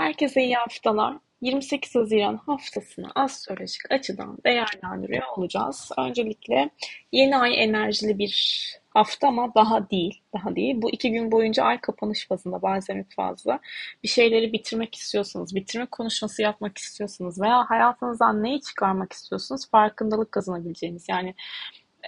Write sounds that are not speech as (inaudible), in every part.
Herkese iyi haftalar. 28 Haziran haftasını astrolojik açıdan değerlendiriyor olacağız. Öncelikle yeni ay enerjili bir hafta ama daha değil. Daha değil. Bu iki gün boyunca ay kapanış fazında bazen fazla. Bir şeyleri bitirmek istiyorsanız, bitirme konuşması yapmak istiyorsanız veya hayatınızdan neyi çıkarmak istiyorsunuz farkındalık kazanabileceğiniz. Yani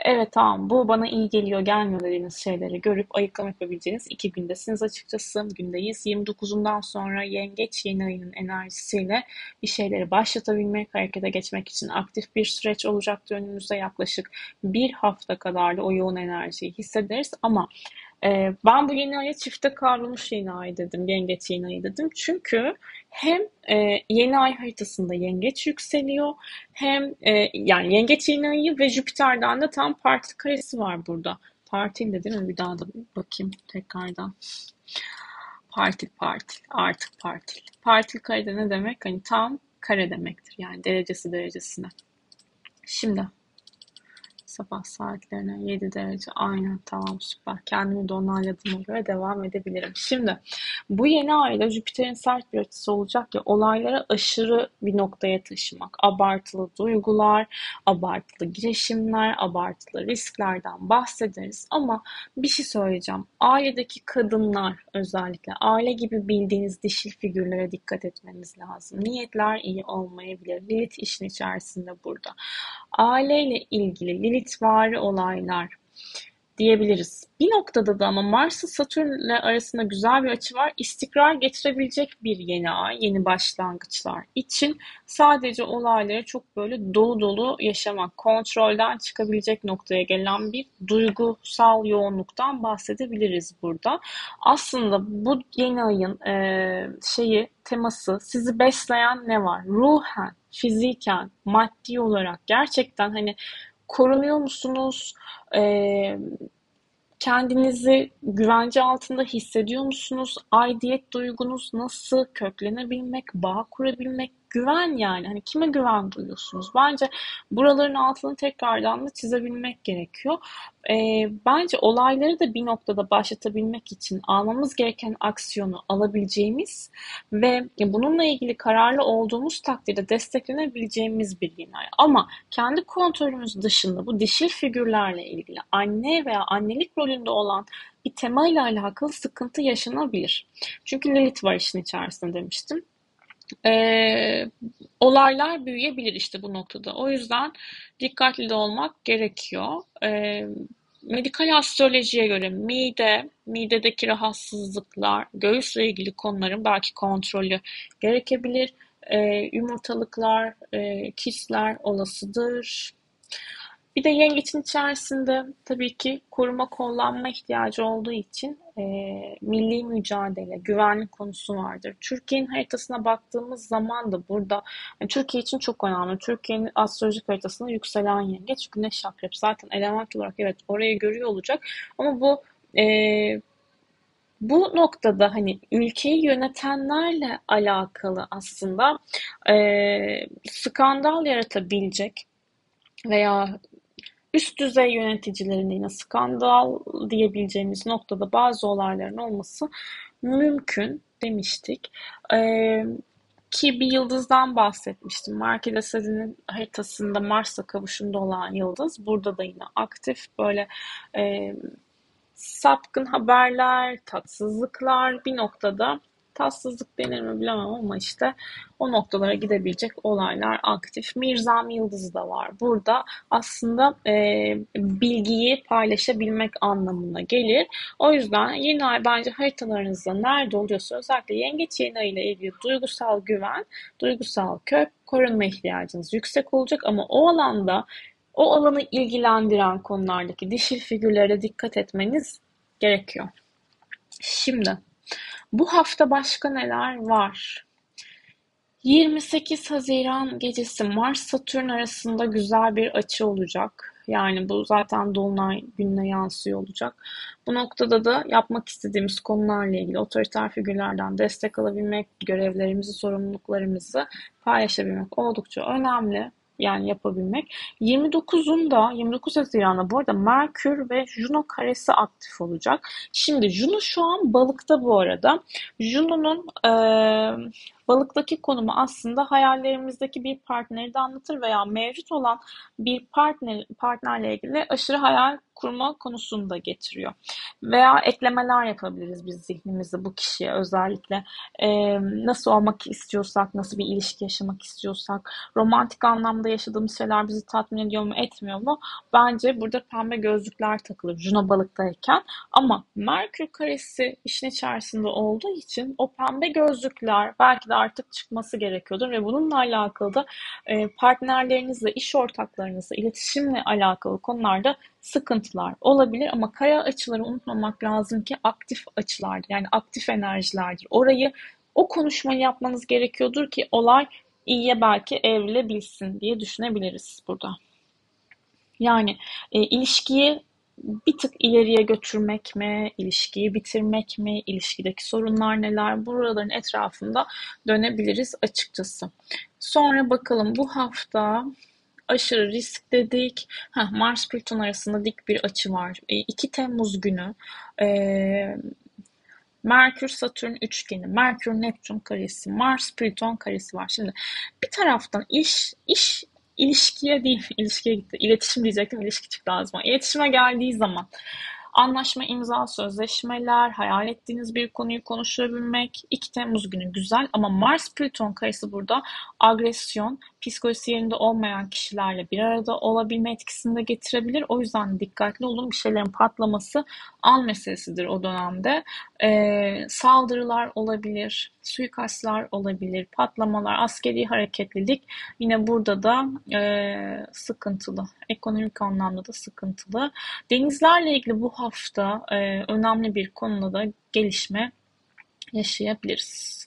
evet tamam bu bana iyi geliyor gelmiyor dediğiniz şeyleri görüp ayıklama yapabileceğiniz iki gündesiniz açıkçası. Gündeyiz. 29'undan sonra yengeç yeni ayının enerjisiyle bir şeyleri başlatabilmek, harekete geçmek için aktif bir süreç olacaktır önümüzde yaklaşık bir hafta kadar da o yoğun enerjiyi hissederiz ama ee, ben bu yeni aya çifte kavrulmuş yeni ay dedim, yengeç yeni ayı dedim. Çünkü hem e, yeni ay haritasında yengeç yükseliyor, hem e, yani yengeç yeni ayı ve Jüpiter'den de tam parti karesi var burada. Partil de değil mi? Bir daha da bakayım tekrardan. Partil partil, artık partil. Partil karede ne demek? Hani tam kare demektir. Yani derecesi derecesine. Şimdi Sabah saatlerine 7 derece. Aynen tamam süper. Kendimi de onayladığıma göre devam edebilirim. Şimdi bu yeni ayda Jüpiter'in sert bir açısı olacak ya olaylara aşırı bir noktaya taşımak. Abartılı duygular, abartılı girişimler, abartılı risklerden bahsederiz. Ama bir şey söyleyeceğim. Ailedeki kadınlar özellikle aile gibi bildiğiniz dişil figürlere dikkat etmeniz lazım. Niyetler iyi olmayabilir. Lilith işin içerisinde burada. Aileyle ilgili Lilith itibari olaylar diyebiliriz. Bir noktada da ama Mars'la Satürn'le arasında güzel bir açı var. İstikrar getirebilecek bir yeni ay, yeni başlangıçlar için sadece olayları çok böyle dolu dolu yaşamak, kontrolden çıkabilecek noktaya gelen bir duygusal yoğunluktan bahsedebiliriz burada. Aslında bu yeni ayın e, şeyi, teması, sizi besleyen ne var? Ruhen, fiziken, maddi olarak gerçekten hani korunuyor musunuz? Ee, kendinizi güvence altında hissediyor musunuz? Aidiyet duygunuz nasıl? Köklenebilmek, bağ kurabilmek, güven yani. Hani kime güven duyuyorsunuz? Bence buraların altını tekrardan da çizebilmek gerekiyor. E, bence olayları da bir noktada başlatabilmek için almamız gereken aksiyonu alabileceğimiz ve bununla ilgili kararlı olduğumuz takdirde desteklenebileceğimiz bir binay. Ama kendi kontrolümüz dışında bu dişil figürlerle ilgili anne veya annelik rolünde olan bir tema ile alakalı sıkıntı yaşanabilir. Çünkü Lilith var işin içerisinde demiştim e, olaylar büyüyebilir işte bu noktada. O yüzden dikkatli de olmak gerekiyor. E, medikal astrolojiye göre mide, midedeki rahatsızlıklar, göğüsle ilgili konuların belki kontrolü gerekebilir. E, yumurtalıklar, e, kistler olasıdır. Bir de yengeçin içerisinde tabii ki koruma kollanma ihtiyacı olduğu için e, milli mücadele, güvenlik konusu vardır. Türkiye'nin haritasına baktığımız zaman da burada yani Türkiye için çok önemli. Türkiye'nin astrolojik haritasında yükselen yengeç, güneş akrep zaten element olarak evet orayı görüyor olacak. Ama bu e, bu noktada hani ülkeyi yönetenlerle alakalı aslında e, skandal yaratabilecek veya üst düzey yöneticilerin yine skandal diyebileceğimiz noktada bazı olayların olması mümkün demiştik. Ee, ki bir yıldızdan bahsetmiştim. Marki Desade'nin haritasında Mars'la kavuşumda olan yıldız. Burada da yine aktif böyle e, sapkın haberler, tatsızlıklar bir noktada tatsızlık denir mi bilemem ama işte o noktalara gidebilecek olaylar aktif. Mirzam Yıldız da var. Burada aslında e, bilgiyi paylaşabilmek anlamına gelir. O yüzden yeni ay bence haritalarınızda nerede oluyorsa özellikle yengeç yeni ay ile ilgili duygusal güven, duygusal kök, korunma ihtiyacınız yüksek olacak ama o alanda o alanı ilgilendiren konulardaki dişil figürlere dikkat etmeniz gerekiyor. Şimdi bu hafta başka neler var? 28 Haziran gecesi Mars-Satürn arasında güzel bir açı olacak. Yani bu zaten Dolunay gününe yansıyor olacak. Bu noktada da yapmak istediğimiz konularla ilgili otoriter figürlerden destek alabilmek, görevlerimizi, sorumluluklarımızı paylaşabilmek oldukça önemli. Yani yapabilmek. 29'unda 29 Haziran'da bu arada Merkür ve Juno karesi aktif olacak. Şimdi Juno şu an balıkta bu arada. Juno'nun e, balıktaki konumu aslında hayallerimizdeki bir partneri de anlatır veya mevcut olan bir partner partnerle ilgili aşırı hayal kurma konusunu da getiriyor. Veya eklemeler yapabiliriz biz zihnimizde bu kişiye özellikle. Ee, nasıl olmak istiyorsak, nasıl bir ilişki yaşamak istiyorsak, romantik anlamda yaşadığımız şeyler bizi tatmin ediyor mu, etmiyor mu? Bence burada pembe gözlükler takılır Juno balıktayken. Ama Merkür karesi işin içerisinde olduğu için o pembe gözlükler belki de artık çıkması gerekiyordur ve bununla alakalı da e, partnerlerinizle, iş ortaklarınızla, iletişimle alakalı konularda sıkıntılar olabilir ama kaya açıları unutmamak lazım ki aktif açılardır. Yani aktif enerjilerdir. Orayı o konuşmayı yapmanız gerekiyordur ki olay iyiye belki evrilebilsin diye düşünebiliriz burada. Yani e, ilişkiyi bir tık ileriye götürmek mi, ilişkiyi bitirmek mi, ilişkideki sorunlar neler, buraların etrafında dönebiliriz açıkçası. Sonra bakalım bu hafta aşırı risk dedik. Heh, Mars Plüton arasında dik bir açı var. E, 2 Temmuz günü e, Merkür Satürn üçgeni, Merkür Neptün karesi, Mars Plüton karesi var. Şimdi bir taraftan iş iş ilişkiye değil, ilişkiye gitti. İletişim diyecektim, ilişki çıktı ağzıma. İletişime geldiği zaman Anlaşma, imza, sözleşmeler, hayal ettiğiniz bir konuyu konuşabilmek 2 Temmuz günü güzel ama Mars Plüton karesi burada agresyon, psikolojisi yerinde olmayan kişilerle bir arada olabilme etkisini de getirebilir. O yüzden dikkatli olun. Bir şeylerin patlaması an meselesidir o dönemde. Ee, saldırılar olabilir, suikastlar olabilir, patlamalar, askeri hareketlilik yine burada da e, sıkıntılı. Ekonomik anlamda da sıkıntılı. Denizlerle ilgili bu hafta e, önemli bir konuda da gelişme yaşayabiliriz.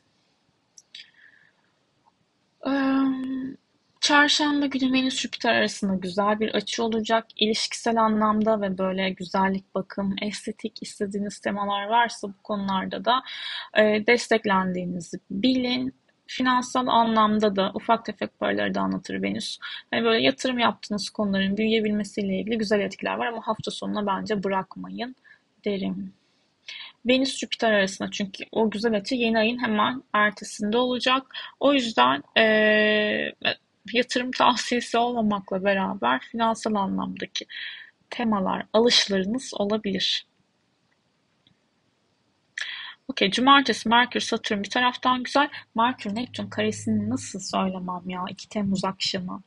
Çarşamba günü Venüs Jüpiter arasında güzel bir açı olacak. İlişkisel anlamda ve böyle güzellik, bakım, estetik istediğiniz temalar varsa bu konularda da e, desteklendiğinizi bilin. Finansal anlamda da ufak tefek paraları da anlatır Venüs. Yani böyle yatırım yaptığınız konuların büyüyebilmesiyle ilgili güzel etkiler var ama hafta sonuna bence bırakmayın derim. Venüs Jüpiter arasında çünkü o güzel açı yeni ayın hemen ertesinde olacak. O yüzden e, yatırım tavsiyesi olmamakla beraber finansal anlamdaki temalar, alışlarınız olabilir. Okey, cumartesi Merkür, Satürn bir taraftan güzel. Merkür, Neptün karesini nasıl söylemem ya 2 Temmuz akşamı.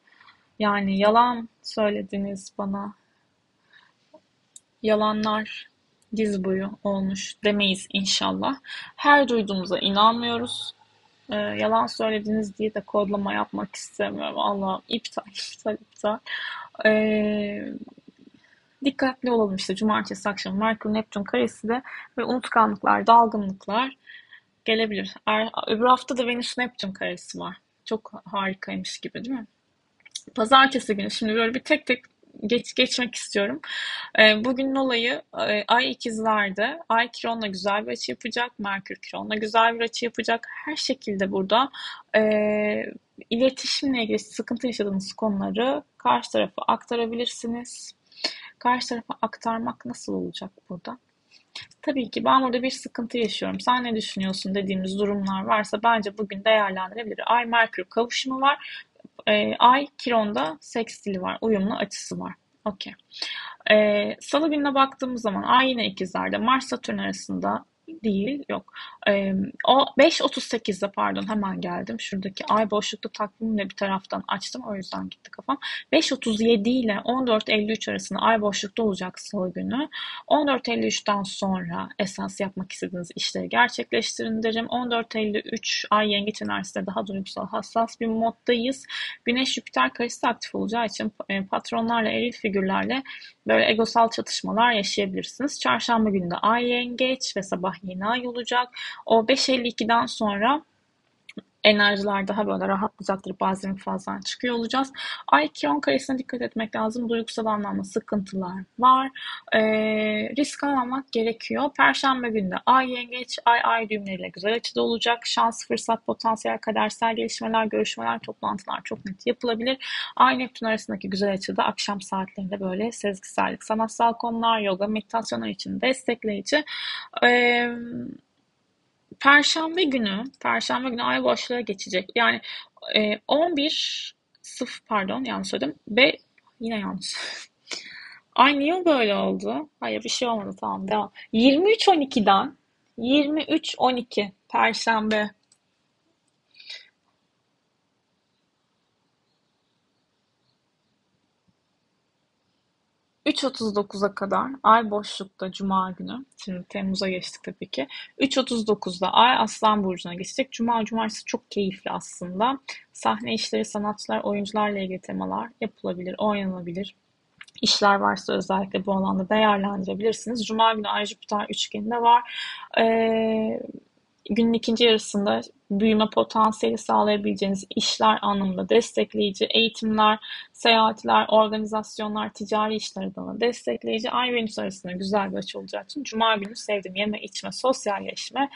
Yani yalan söylediniz bana. Yalanlar diz boyu olmuş demeyiz inşallah. Her duyduğumuza inanmıyoruz. Ee, yalan söylediniz diye de kodlama yapmak istemiyorum. Allah iptal, (laughs) iptal, iptal. Ee, dikkatli olalım işte cumartesi akşamı Merkür Neptün karesi de ve unutkanlıklar, dalgınlıklar gelebilir. Er, öbür hafta da Venüs Neptün karesi var. Çok harikaymış gibi değil mi? Pazartesi günü şimdi böyle bir tek tek geç, geçmek istiyorum. E, bugünün olayı e, Ay ikizlerde. Ay Kiron'la güzel bir açı yapacak. Merkür Kiron'la güzel bir açı yapacak. Her şekilde burada e, iletişimle ilgili sıkıntı yaşadığınız konuları karşı tarafa aktarabilirsiniz. Karşı tarafa aktarmak nasıl olacak burada? Tabii ki ben burada bir sıkıntı yaşıyorum. Sen ne düşünüyorsun dediğimiz durumlar varsa bence bugün değerlendirebilir. Ay Merkür kavuşumu var. E, Ay Kiron'da sekstili var. Uyumlu açısı var. Okey. E, Salı gününe baktığımız zaman Ay yine ikizlerde. Mars Satürn arasında değil yok. E, o 5.38'de pardon hemen geldim. Şuradaki ay boşluklu takvimle bir taraftan açtım. O yüzden gitti kafam. 5.37 ile 14.53 arasında ay boşlukta olacak salı günü. 14.53'ten sonra esas yapmak istediğiniz işleri gerçekleştirin derim. 14.53 ay yengeç enerjisinde daha duygusal hassas bir moddayız. Güneş Jüpiter karesi aktif olacağı için patronlarla eril figürlerle böyle egosal çatışmalar yaşayabilirsiniz. Çarşamba günü de ay yengeç ve sabah yeni ay olacak. O 5.52'den sonra enerjiler daha böyle rahatlayacaktır. Bazen fazladan çıkıyor olacağız. Ay Kiron karesine dikkat etmek lazım. Duygusal anlamda sıkıntılar var. E, risk almamak gerekiyor. Perşembe günde Ay Yengeç, Ay Ay düğümleriyle güzel açıda olacak. Şans, fırsat, potansiyel, kadersel gelişmeler, görüşmeler, toplantılar çok net yapılabilir. Ay Neptün arasındaki güzel açıda akşam saatlerinde böyle sezgisellik, sanatsal konular, yoga, meditasyonlar için destekleyici. Ee, Perşembe günü, Perşembe günü ay boşluğa geçecek. Yani e, 11 sıfır pardon yanlış söyledim. Ve yine yanlış. (laughs) Ay niye böyle oldu? Hayır bir şey olmadı tamam devam. 23.12'den 23.12 Perşembe 3.39'a kadar ay boşlukta Cuma günü. Şimdi Temmuz'a geçtik tabii ki. 3.39'da ay Aslan Burcu'na geçecek. Cuma, Cumartesi çok keyifli aslında. Sahne işleri, sanatçılar, oyuncularla ilgili temalar yapılabilir, oynanabilir. İşler varsa özellikle bu alanda değerlendirebilirsiniz. Cuma günü Ay Jüpiter üçgeninde var. Ee, günün ikinci yarısında büyüme potansiyeli sağlayabileceğiniz işler anlamında destekleyici, eğitimler, seyahatler, organizasyonlar, ticari işler adına destekleyici. Ay Venüs arasında güzel bir açı olacağı için Cuma günü sevdiğim yeme, içme, sosyalleşme,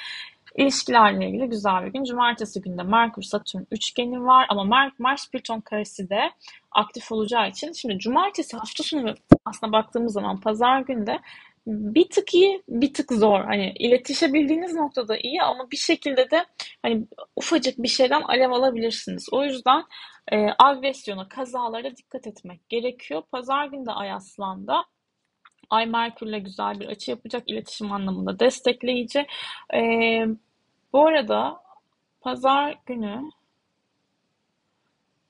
ilişkilerle ilgili güzel bir gün. Cumartesi günde Merkür Satürn üçgeni var ama Mars Plüton karesi de aktif olacağı için şimdi cumartesi hafta sonu aslında baktığımız zaman pazar günde bir tık iyi, bir tık zor. Hani iletişebildiğiniz noktada iyi ama bir şekilde de hani ufacık bir şeyden alev alabilirsiniz. O yüzden e, agresyona, kazalara dikkat etmek gerekiyor. Pazar günü de Ay Aslan'da Ay Merkür'le güzel bir açı yapacak. iletişim anlamında destekleyici. E, bu arada pazar günü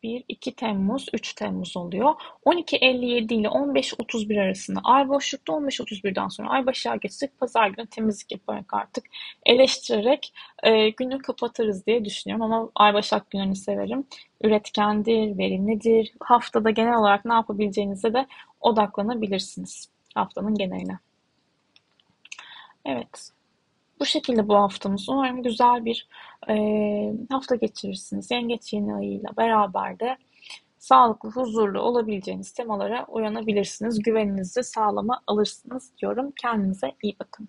1, 2 Temmuz, 3 Temmuz oluyor. 12.57 ile 15.31 arasında ay boşlukta 15.31'den sonra ay başa geçecek. Pazar günü temizlik yaparak artık eleştirerek e, günü kapatırız diye düşünüyorum. Ama ay başak günlerini severim. Üretkendir, verimlidir. Haftada genel olarak ne yapabileceğinize de odaklanabilirsiniz. Haftanın geneline. Evet. Bu şekilde bu haftamız. Umarım güzel bir e, hafta geçirirsiniz. Yengeç yeni ayıyla beraber de sağlıklı, huzurlu olabileceğiniz temalara uyanabilirsiniz. Güveninizi sağlama alırsınız diyorum. Kendinize iyi bakın.